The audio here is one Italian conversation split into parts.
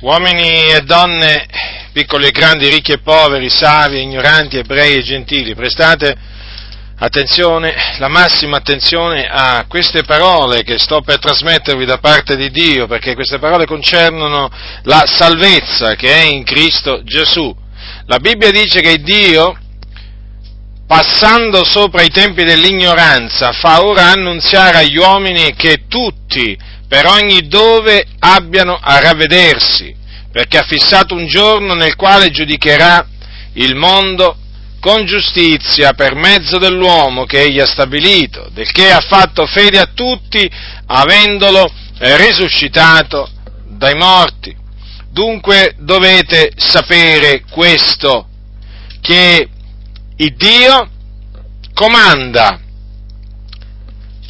Uomini e donne, piccoli e grandi, ricchi e poveri, savi, ignoranti, ebrei e gentili, prestate attenzione, la massima attenzione a queste parole che sto per trasmettervi da parte di Dio, perché queste parole concernono la salvezza che è in Cristo Gesù. La Bibbia dice che Dio, passando sopra i tempi dell'ignoranza, fa ora annunziare agli uomini che tutti, per ogni dove abbiano a ravvedersi, perché ha fissato un giorno nel quale giudicherà il mondo con giustizia per mezzo dell'uomo che egli ha stabilito, del che ha fatto fede a tutti, avendolo risuscitato dai morti. Dunque dovete sapere questo, che il Dio comanda,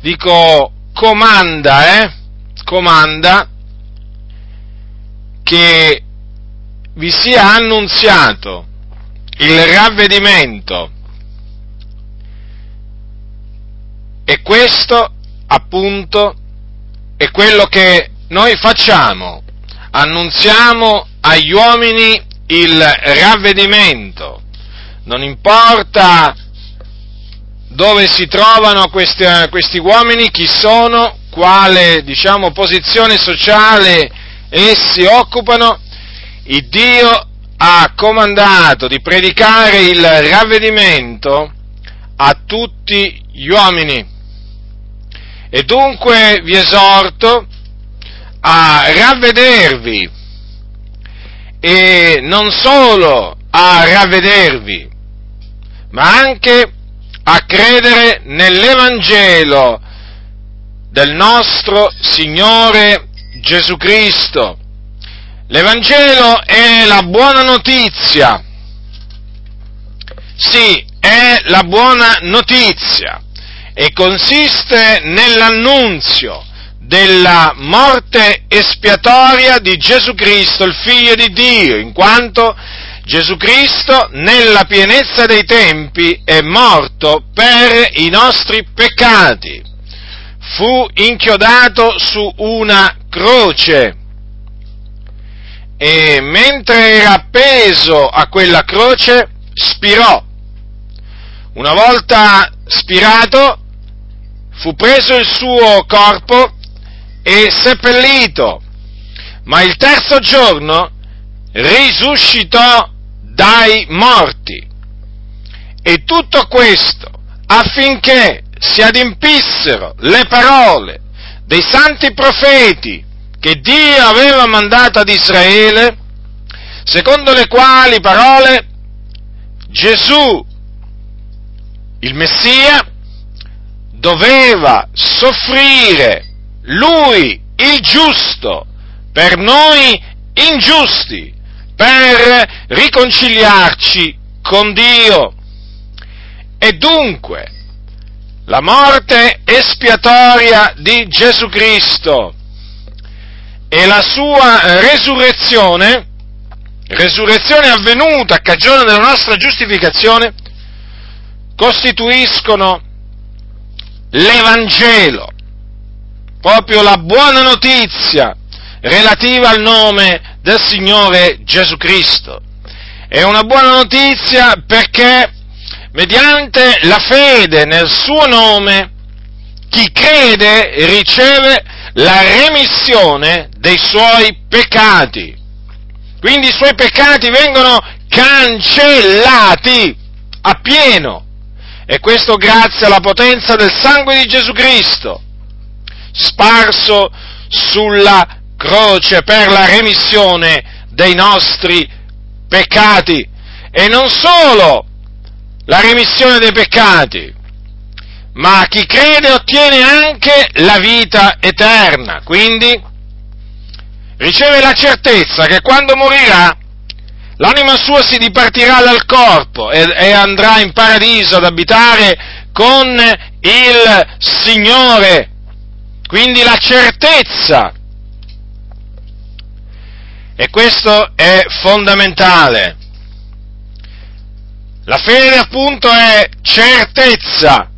dico comanda, eh? Comanda che vi sia annunziato il ravvedimento. E questo appunto è quello che noi facciamo, annunziamo agli uomini il ravvedimento, non importa dove si trovano questi, questi uomini, chi sono, quale diciamo, posizione sociale essi occupano, il Dio ha comandato di predicare il ravvedimento a tutti gli uomini. E dunque vi esorto a ravvedervi e non solo a ravvedervi, ma anche a credere nell'Evangelo del nostro Signore Gesù Cristo. L'Evangelo è la buona notizia. Sì, è la buona notizia e consiste nell'annunzio della morte espiatoria di Gesù Cristo, il Figlio di Dio, in quanto Gesù Cristo nella pienezza dei tempi è morto per i nostri peccati fu inchiodato su una croce e mentre era appeso a quella croce spirò. Una volta spirato fu preso il suo corpo e seppellito, ma il terzo giorno risuscitò dai morti. E tutto questo affinché si adempissero le parole dei santi profeti che Dio aveva mandato ad Israele, secondo le quali parole Gesù, il Messia, doveva soffrire lui, il giusto, per noi ingiusti, per riconciliarci con Dio. E dunque, la morte espiatoria di Gesù Cristo e la sua resurrezione, resurrezione avvenuta a cagione della nostra giustificazione, costituiscono l'Evangelo, proprio la buona notizia relativa al nome del Signore Gesù Cristo. È una buona notizia perché mediante la fede nel suo nome, chi crede riceve la remissione dei suoi peccati. Quindi i suoi peccati vengono cancellati a pieno. E questo grazie alla potenza del sangue di Gesù Cristo, sparso sulla croce per la remissione dei nostri peccati. E non solo la remissione dei peccati, ma chi crede ottiene anche la vita eterna, quindi riceve la certezza che quando morirà l'anima sua si dipartirà dal corpo e, e andrà in paradiso ad abitare con il Signore, quindi la certezza. E questo è fondamentale. La fede appunto è certezza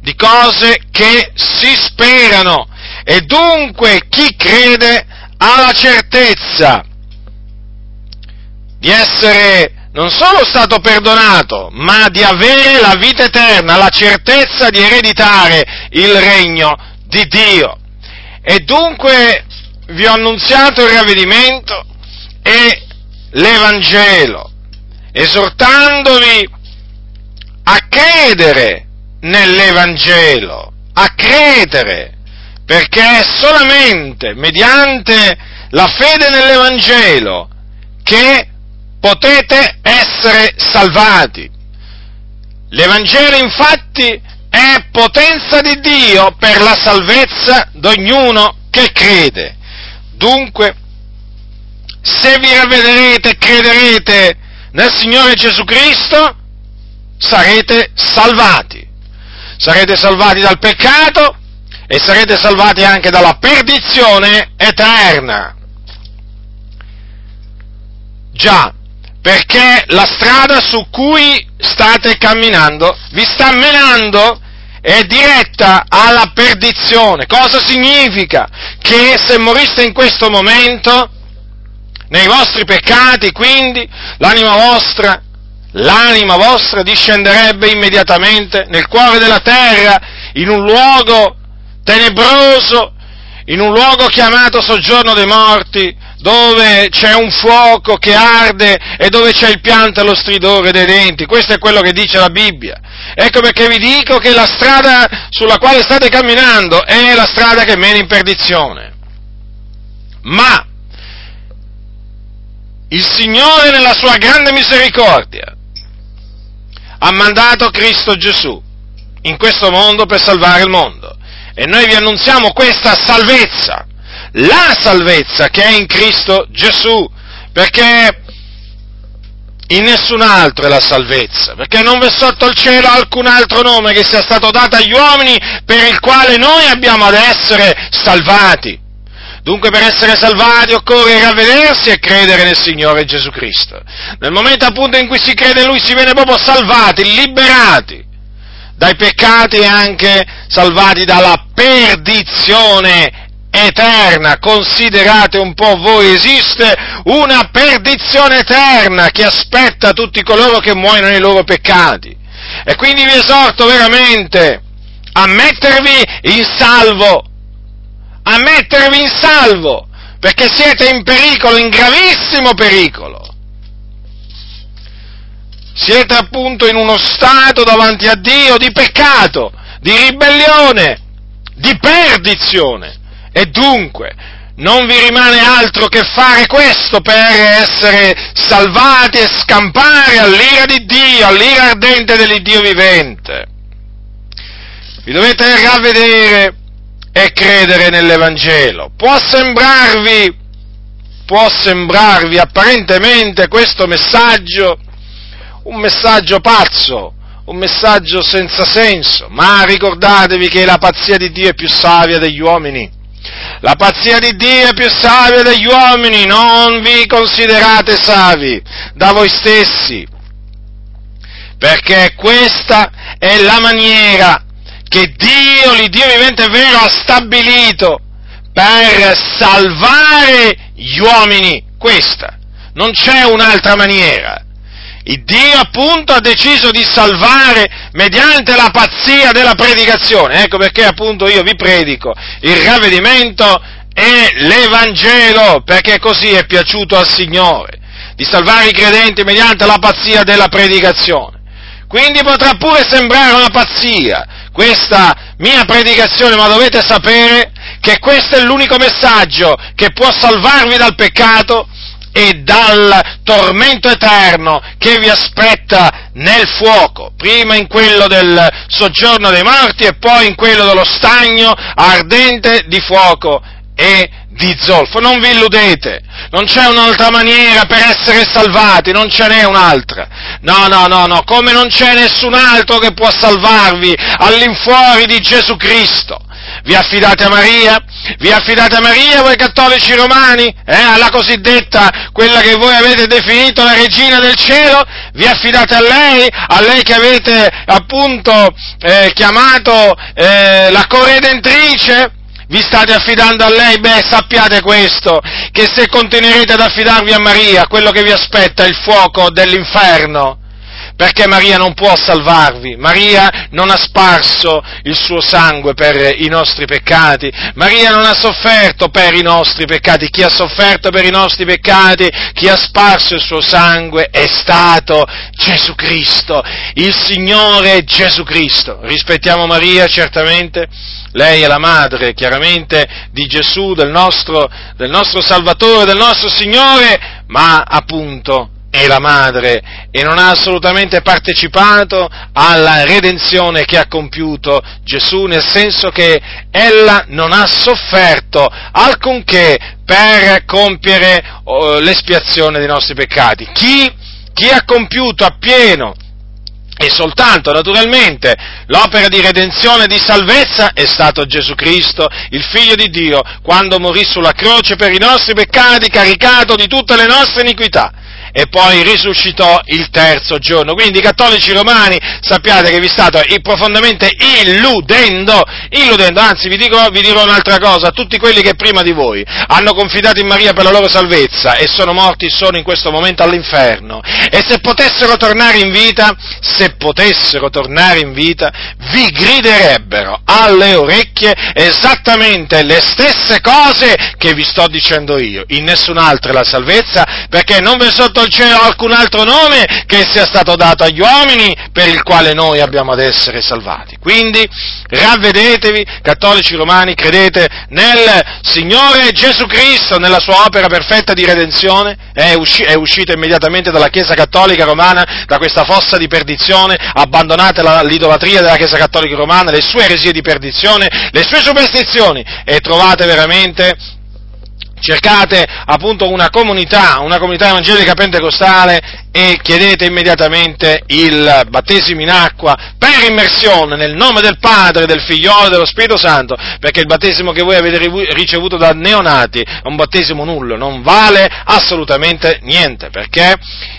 di cose che si sperano e dunque chi crede ha la certezza di essere non solo stato perdonato, ma di avere la vita eterna, la certezza di ereditare il regno di Dio. E dunque vi ho annunziato il ravvedimento e l'Evangelo, esortandovi a credere nell'Evangelo, a credere, perché è solamente mediante la fede nell'Evangelo che potete essere salvati. L'Evangelo infatti è potenza di Dio per la salvezza di ognuno che crede. Dunque, se vi ravvederete crederete nel Signore Gesù Cristo, sarete salvati. Sarete salvati dal peccato e sarete salvati anche dalla perdizione eterna. Già, perché la strada su cui state camminando vi sta menando è diretta alla perdizione. Cosa significa? Che se moriste in questo momento, nei vostri peccati, quindi l'anima vostra, l'anima vostra discenderebbe immediatamente nel cuore della terra, in un luogo tenebroso, in un luogo chiamato soggiorno dei morti, dove c'è un fuoco che arde e dove c'è il pianto e lo stridore dei denti. Questo è quello che dice la Bibbia. Ecco perché vi dico che la strada sulla quale state camminando è la strada che mena in perdizione. Ma il Signore nella sua grande misericordia ha mandato Cristo Gesù in questo mondo per salvare il mondo. E noi vi annunziamo questa salvezza la salvezza che è in Cristo Gesù, perché in nessun altro è la salvezza, perché non v'è sotto il cielo alcun altro nome che sia stato dato agli uomini per il quale noi abbiamo ad essere salvati. Dunque per essere salvati occorre ravvedersi e credere nel Signore Gesù Cristo. Nel momento appunto in cui si crede in Lui si viene proprio salvati, liberati dai peccati e anche salvati dalla perdizione eterna. Considerate un po' voi, esiste una perdizione eterna che aspetta tutti coloro che muoiono nei loro peccati. E quindi vi esorto veramente a mettervi in salvo, a mettervi in salvo, perché siete in pericolo, in gravissimo pericolo. Siete appunto in uno stato davanti a Dio di peccato, di ribellione, di perdizione. E dunque non vi rimane altro che fare questo per essere salvati e scampare all'ira di Dio, all'ira ardente dell'Iddio vivente. Vi dovete ravvedere e credere nell'Evangelo. Può sembrarvi, può sembrarvi apparentemente questo messaggio un messaggio pazzo, un messaggio senza senso, ma ricordatevi che la pazzia di Dio è più savia degli uomini la pazzia di Dio è più savia degli uomini, non vi considerate savi da voi stessi, perché questa è la maniera che Dio, l'Iddio vivente e vero, ha stabilito per salvare gli uomini. Questa, non c'è un'altra maniera. Il Dio appunto ha deciso di salvare mediante la pazzia della predicazione. Ecco perché appunto io vi predico il ravvedimento e l'Evangelo, perché così è piaciuto al Signore, di salvare i credenti mediante la pazzia della predicazione. Quindi potrà pure sembrare una pazzia questa mia predicazione, ma dovete sapere che questo è l'unico messaggio che può salvarvi dal peccato e dal tormento eterno che vi aspetta nel fuoco, prima in quello del soggiorno dei morti e poi in quello dello stagno ardente di fuoco e di zolfo. Non vi illudete, non c'è un'altra maniera per essere salvati, non ce n'è un'altra. No, no, no, no, come non c'è nessun altro che può salvarvi all'infuori di Gesù Cristo. Vi affidate a Maria? Vi affidate a Maria voi cattolici romani? Eh, alla cosiddetta, quella che voi avete definito la regina del cielo? Vi affidate a lei? A lei che avete appunto eh, chiamato eh, la corredentrice? Vi state affidando a lei? Beh, sappiate questo, che se continuerete ad affidarvi a Maria, quello che vi aspetta è il fuoco dell'inferno perché Maria non può salvarvi, Maria non ha sparso il suo sangue per i nostri peccati, Maria non ha sofferto per i nostri peccati, chi ha sofferto per i nostri peccati, chi ha sparso il suo sangue è stato Gesù Cristo, il Signore Gesù Cristo. Rispettiamo Maria certamente, lei è la madre chiaramente di Gesù, del nostro, del nostro Salvatore, del nostro Signore, ma appunto è la madre e non ha assolutamente partecipato alla redenzione che ha compiuto Gesù, nel senso che ella non ha sofferto alcunché per compiere oh, l'espiazione dei nostri peccati. Chi, chi ha compiuto appieno e soltanto, naturalmente, l'opera di redenzione e di salvezza è stato Gesù Cristo, il Figlio di Dio, quando morì sulla croce per i nostri peccati, caricato di tutte le nostre iniquità e poi risuscitò il terzo giorno. Quindi cattolici romani sappiate che vi state profondamente illudendo, illudendo, anzi vi, dico, vi dirò un'altra cosa, tutti quelli che prima di voi hanno confidato in Maria per la loro salvezza e sono morti sono in questo momento all'inferno e se potessero tornare in vita, se potessero tornare in vita, vi griderebbero alle orecchie esattamente le stesse cose che vi sto dicendo io. In nessun'altra è la salvezza perché non vi sotto il cielo alcun altro nome che sia stato dato agli uomini per il quale noi abbiamo ad essere salvati. Quindi ravvedetevi, cattolici romani, credete nel Signore Gesù Cristo, nella sua opera perfetta di redenzione, è, usci- è uscito immediatamente dalla Chiesa Cattolica Romana, da questa fossa di perdizione, abbandonate la, l'idolatria della Chiesa Cattolica Romana, le sue eresie di perdizione, le sue superstizioni e trovate veramente cercate appunto una comunità, una comunità evangelica pentecostale e chiedete immediatamente il battesimo in acqua per immersione nel nome del Padre, del Figliolo e dello Spirito Santo, perché il battesimo che voi avete ricevuto da neonati è un battesimo nullo, non vale assolutamente niente, perché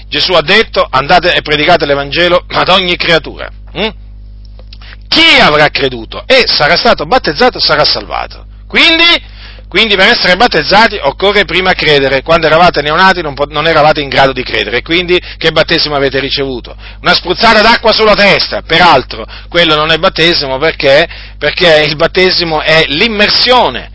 Gesù ha detto andate e predicate l'Evangelo ad ogni creatura. Hm? Chi avrà creduto e sarà stato battezzato sarà salvato. Quindi quindi per essere battezzati occorre prima credere. Quando eravate neonati non, po- non, eravate in grado di credere. Quindi che battesimo avete ricevuto? Una spruzzata d'acqua sulla testa. Peraltro, quello non è battesimo perché? Perché il battesimo è l'immersione.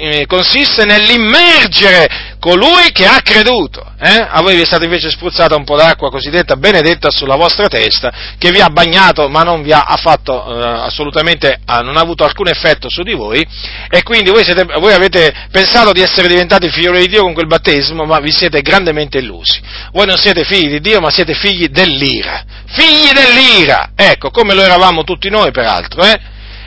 Eh, consiste nell'immergere colui che ha creduto. Eh? A voi vi è stata invece spruzzata un po' d'acqua cosiddetta benedetta sulla vostra testa, che vi ha bagnato ma non vi ha fatto eh, assolutamente, eh, non ha avuto alcun effetto su di voi, e quindi voi, siete, voi avete pensato di essere diventati figli di Dio con quel battesimo, ma vi siete grandemente illusi. Voi non siete figli di Dio, ma siete figli dell'ira. Figli dell'ira! Ecco, come lo eravamo tutti noi peraltro, eh?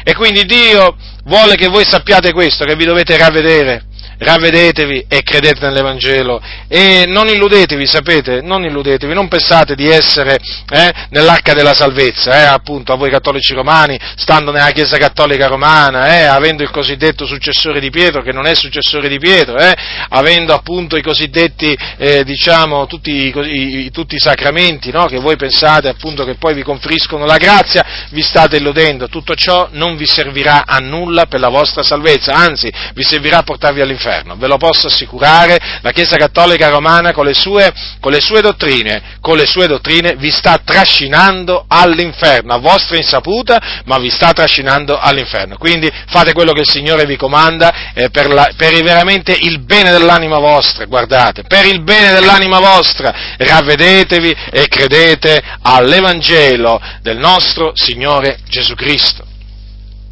E quindi Dio vuole che voi sappiate questo, che vi dovete ravvedere, ravvedetevi e credete nell'Evangelo e non illudetevi, sapete, non illudetevi, non pensate di essere eh, nell'arca della salvezza, eh, appunto a voi cattolici romani, stando nella Chiesa Cattolica Romana, eh, avendo il cosiddetto successore di Pietro, che non è successore di Pietro, eh, avendo appunto i cosiddetti, eh, diciamo, tutti i, tutti i sacramenti, no, che voi pensate appunto che poi vi conferiscono la grazia, vi state illudendo, tutto ciò non vi servirà a nulla per la vostra salvezza, anzi vi servirà a portarvi all'inferno all'inferno, ve lo posso assicurare, la Chiesa Cattolica Romana con le sue, con le sue dottrine, con le sue dottrine vi sta trascinando all'inferno, a vostra insaputa, ma vi sta trascinando all'inferno. Quindi fate quello che il Signore vi comanda eh, per, la, per veramente il bene dell'anima vostra, guardate, per il bene dell'anima vostra, ravvedetevi e credete all'Evangelo del nostro Signore Gesù Cristo.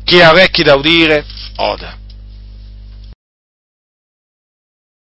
Chi ha orecchi da udire, oda.